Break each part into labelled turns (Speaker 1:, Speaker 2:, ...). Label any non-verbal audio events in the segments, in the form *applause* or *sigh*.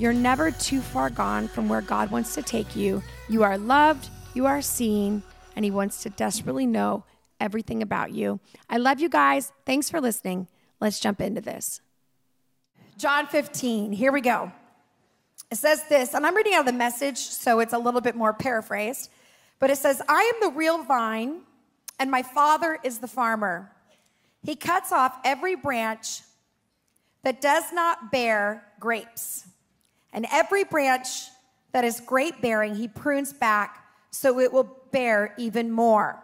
Speaker 1: you're never too far gone from where God wants to take you. You are loved, you are seen, and He wants to desperately know everything about you. I love you guys. Thanks for listening. Let's jump into this. John 15, here we go. It says this, and I'm reading out of the message, so it's a little bit more paraphrased, but it says, I am the real vine, and my Father is the farmer. He cuts off every branch that does not bear grapes, and every branch that is grape bearing, he prunes back so it will bear even more.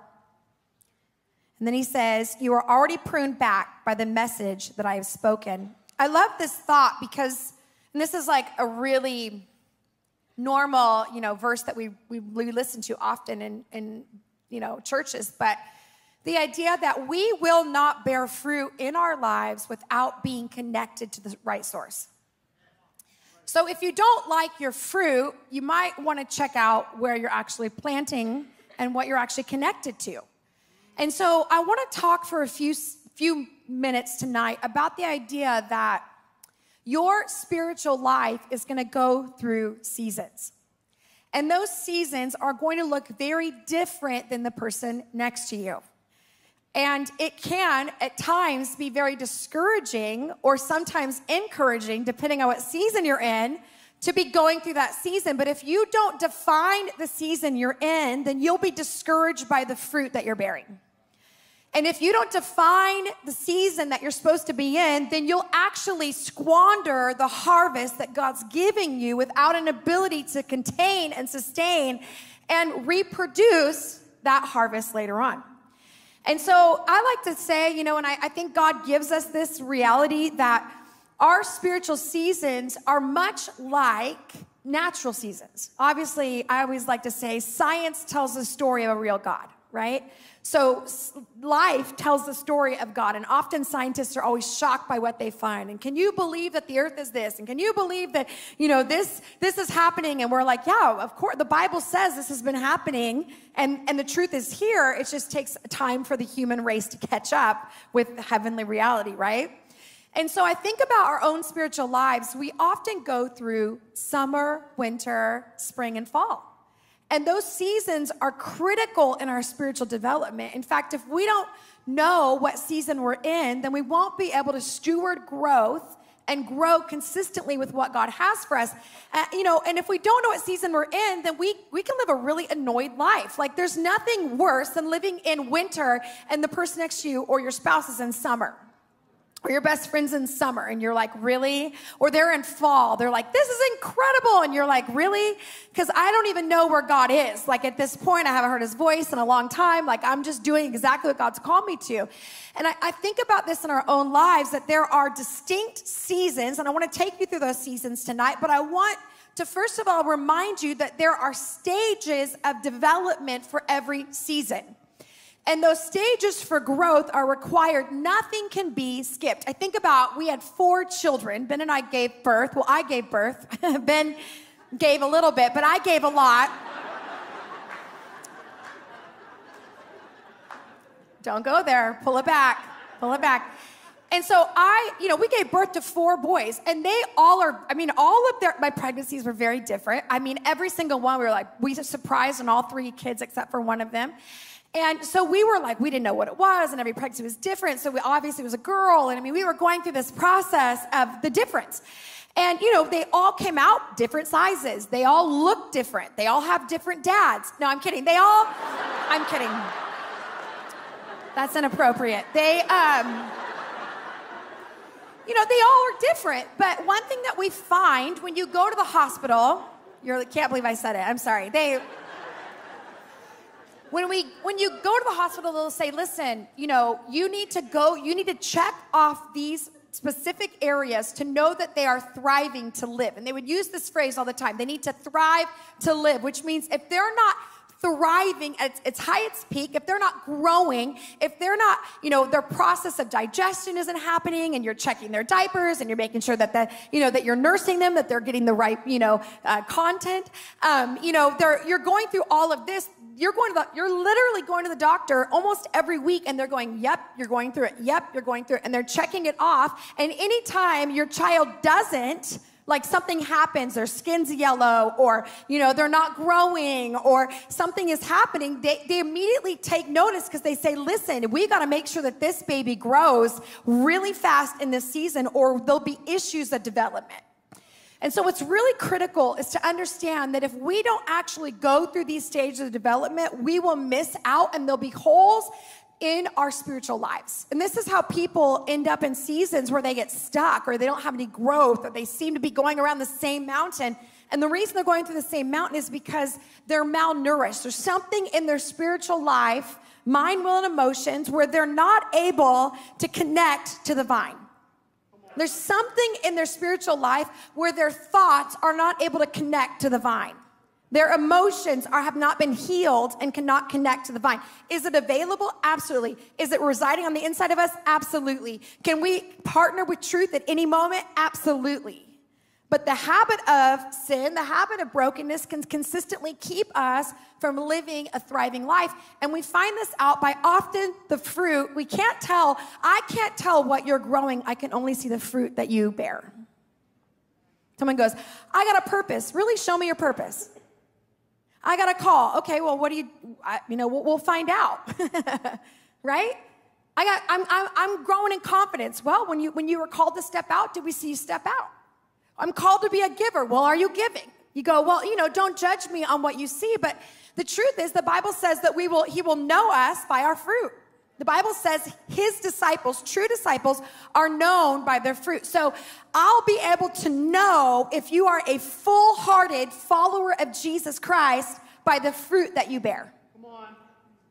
Speaker 1: And then he says, You are already pruned back by the message that I have spoken. I love this thought because and this is like a really normal, you know, verse that we, we, we listen to often in, in, you know, churches. But the idea that we will not bear fruit in our lives without being connected to the right source. So if you don't like your fruit, you might want to check out where you're actually planting and what you're actually connected to. And so I want to talk for a few few minutes tonight about the idea that your spiritual life is going to go through seasons. And those seasons are going to look very different than the person next to you. And it can, at times, be very discouraging or sometimes encouraging, depending on what season you're in, to be going through that season. But if you don't define the season you're in, then you'll be discouraged by the fruit that you're bearing. And if you don't define the season that you're supposed to be in, then you'll actually squander the harvest that God's giving you without an ability to contain and sustain and reproduce that harvest later on. And so I like to say, you know, and I, I think God gives us this reality that our spiritual seasons are much like natural seasons. Obviously, I always like to say science tells the story of a real God, right? So life tells the story of God, and often scientists are always shocked by what they find. And can you believe that the earth is this? And can you believe that, you know, this this is happening? And we're like, yeah, of course, the Bible says this has been happening, and, and the truth is here. It just takes time for the human race to catch up with heavenly reality, right? And so I think about our own spiritual lives. We often go through summer, winter, spring, and fall. And those seasons are critical in our spiritual development. In fact, if we don't know what season we're in, then we won't be able to steward growth and grow consistently with what God has for us. Uh, you know, and if we don't know what season we're in, then we we can live a really annoyed life. Like there's nothing worse than living in winter and the person next to you or your spouse is in summer or your best friends in summer and you're like, really? Or they're in fall. They're like, this is incredible. And you're like, really? Because I don't even know where God is. Like at this point, I haven't heard his voice in a long time. Like I'm just doing exactly what God's called me to. And I, I think about this in our own lives that there are distinct seasons, and I want to take you through those seasons tonight, but I want to first of all remind you that there are stages of development for every season. And those stages for growth are required. Nothing can be skipped. I think about we had four children. Ben and I gave birth. Well, I gave birth. *laughs* ben gave a little bit, but I gave a lot. Don't go there. Pull it back. Pull it back. And so I, you know, we gave birth to four boys, and they all are, I mean, all of their, my pregnancies were very different. I mean, every single one, we were like, we surprised on all three kids except for one of them. And so we were like, we didn't know what it was, and every pregnancy was different. So we obviously was a girl, and I mean, we were going through this process of the difference. And you know, they all came out different sizes. They all look different. They all have different dads. No, I'm kidding. They all, I'm kidding. That's inappropriate. They, um, you know, they all are different. But one thing that we find when you go to the hospital, you can't believe I said it. I'm sorry. They when we when you go to the hospital they'll say listen you know you need to go you need to check off these specific areas to know that they are thriving to live. And they would use this phrase all the time. They need to thrive to live, which means if they're not thriving at its highest peak, if they're not growing, if they're not, you know, their process of digestion isn't happening and you're checking their diapers and you're making sure that that, you know, that you're nursing them, that they're getting the right, you know, uh, content, um, you know, they're, you're going through all of this. You're going to the, you're literally going to the doctor almost every week and they're going, yep, you're going through it. Yep, you're going through it. And they're checking it off. And anytime your child doesn't, like something happens their skin's yellow or you know they're not growing or something is happening they, they immediately take notice because they say listen we got to make sure that this baby grows really fast in this season or there'll be issues of development and so, what's really critical is to understand that if we don't actually go through these stages of development, we will miss out and there'll be holes in our spiritual lives. And this is how people end up in seasons where they get stuck or they don't have any growth or they seem to be going around the same mountain. And the reason they're going through the same mountain is because they're malnourished. There's something in their spiritual life, mind, will, and emotions, where they're not able to connect to the vine. There's something in their spiritual life where their thoughts are not able to connect to the vine. Their emotions are, have not been healed and cannot connect to the vine. Is it available? Absolutely. Is it residing on the inside of us? Absolutely. Can we partner with truth at any moment? Absolutely. But the habit of sin, the habit of brokenness can consistently keep us from living a thriving life. And we find this out by often the fruit. We can't tell, I can't tell what you're growing. I can only see the fruit that you bear. Someone goes, I got a purpose. Really show me your purpose. I got a call. Okay, well, what do you, I, you know, we'll, we'll find out, *laughs* right? I got, I'm, I'm, I'm growing in confidence. Well, when you, when you were called to step out, did we see you step out? I'm called to be a giver. Well, are you giving? You go, well, you know, don't judge me on what you see, but the truth is the Bible says that we will, he will know us by our fruit. The Bible says his disciples, true disciples, are known by their fruit. So I'll be able to know if you are a full hearted follower of Jesus Christ by the fruit that you bear.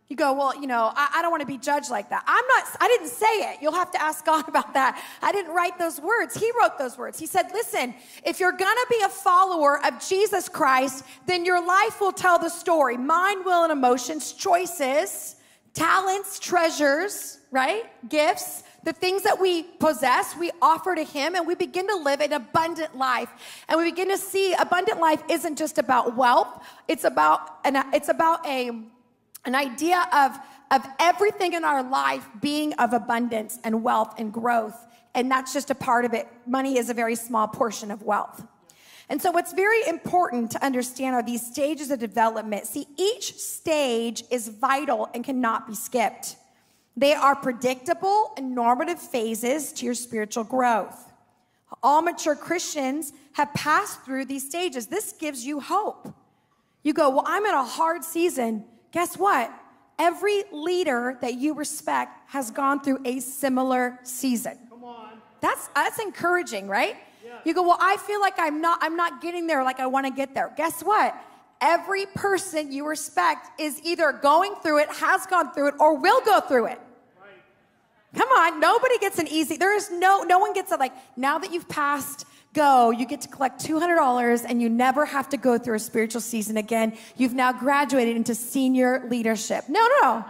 Speaker 1: You go, well, you know, I, I don't want to be judged like that. I'm not, I didn't say it. You'll have to ask *laughs* God about that. I didn't write those words. He wrote those words. He said, listen, if you're going to be a follower of Jesus Christ, then your life will tell the story mind, will, and emotions, choices talents, treasures, right? Gifts, the things that we possess, we offer to Him, and we begin to live an abundant life. And we begin to see abundant life isn't just about wealth; it's about an it's about a an idea of of everything in our life being of abundance and wealth and growth. And that's just a part of it. Money is a very small portion of wealth. And so, what's very important to understand are these stages of development. See, each stage is vital and cannot be skipped. They are predictable and normative phases to your spiritual growth. All mature Christians have passed through these stages. This gives you hope. You go, Well, I'm in a hard season. Guess what? Every leader that you respect has gone through a similar season. Come on. That's, that's encouraging, right? You go, well, I feel like I'm not, I'm not getting there like I want to get there. Guess what? Every person you respect is either going through it, has gone through it, or will go through it. Come on, nobody gets an easy. There is no, no one gets it like now that you've passed go, you get to collect $200 and you never have to go through a spiritual season again. You've now graduated into senior leadership. No, no, no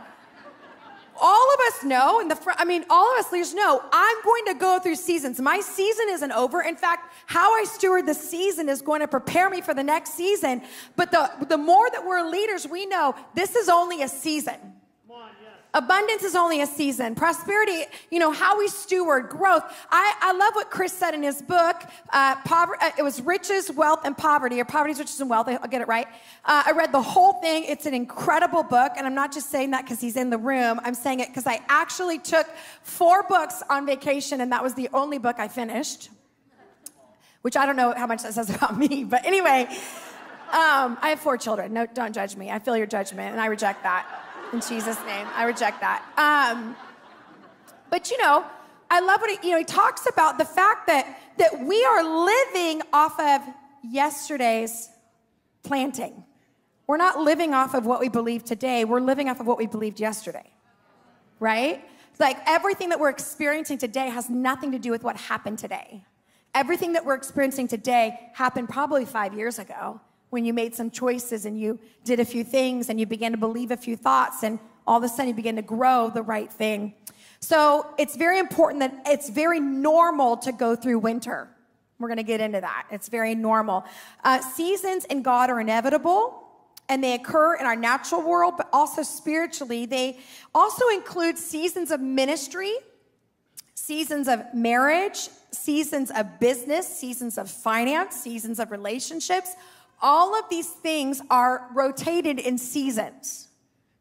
Speaker 1: all of us know, and the fr- I mean, all of us leaders know, I'm going to go through seasons. My season isn't over. In fact, how I steward the season is going to prepare me for the next season. But the, the more that we're leaders, we know this is only a season. Abundance is only a season. Prosperity, you know, how we steward growth. I, I love what Kris said in his book. Uh, poverty, uh, it was riches, wealth, and poverty, or poverty, riches, and wealth. I'll get it right. Uh, I read the whole thing. It's an incredible book, and I'm not just saying that because he's in the room. I'm saying it because I actually took four books on vacation, and that was the only book I finished. Which I don't know how much that says *laughs* about me, but anyway, um, I have four children. No, don't judge me. I feel your judgment, and I reject that. In Jesus' name, I reject that. Um, but you know, I love what he, you know, he talks about the fact that, that we are living off of yesterday's planting. We're not living off of what we believe today, we're living off of what we believed yesterday, right? Like everything that we're experiencing today has nothing to do with what happened today. Everything that we're experiencing today happened probably five years ago when you made some choices and you did a few things and you began to believe a few thoughts and all of a sudden you begin to grow the right thing. So it's very important that it's very normal to go through winter. We're going to get into that. It's very normal. Uh, seasons in God are inevitable and they occur in our natural world, but also spiritually. They also include seasons of ministry, seasons of marriage, seasons of business, seasons of finance, seasons of relationships. All of these things are rotated in seasons.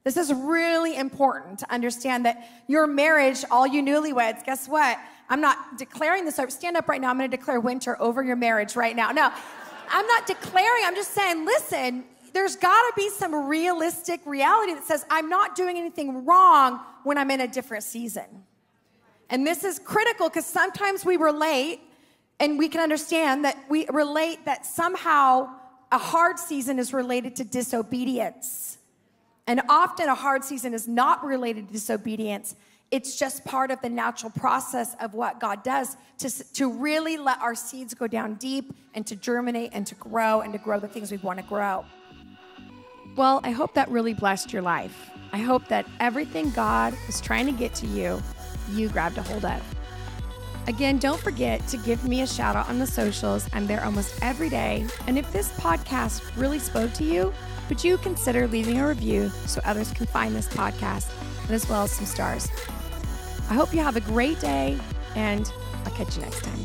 Speaker 1: This is really important to understand that your marriage, all you newlyweds, guess what? I'm not declaring this. Stand up right now. I'm going to declare winter over your marriage right now. No, I'm not declaring. I'm just saying, listen, there's got to be some realistic reality that says I'm not doing anything wrong when I'm in a different season. And this is critical because sometimes we relate and we can understand that we relate that somehow a hard season is related to disobedience. And often a hard season is not related to disobedience. It's just part of the natural process of what God does to, to really let our seeds go down deep and to germinate and to grow and to grow the things we want to grow. Well, I hope that really blessed your life. I hope that everything God is trying to get to you, you grabbed a hold of. Again, don't forget to give me a shout out on the socials. I'm there almost every day. And if this podcast really spoke to you, would you consider leaving a review so others can find this podcast and as well as some stars? I hope you have a great day and I'll catch you next time.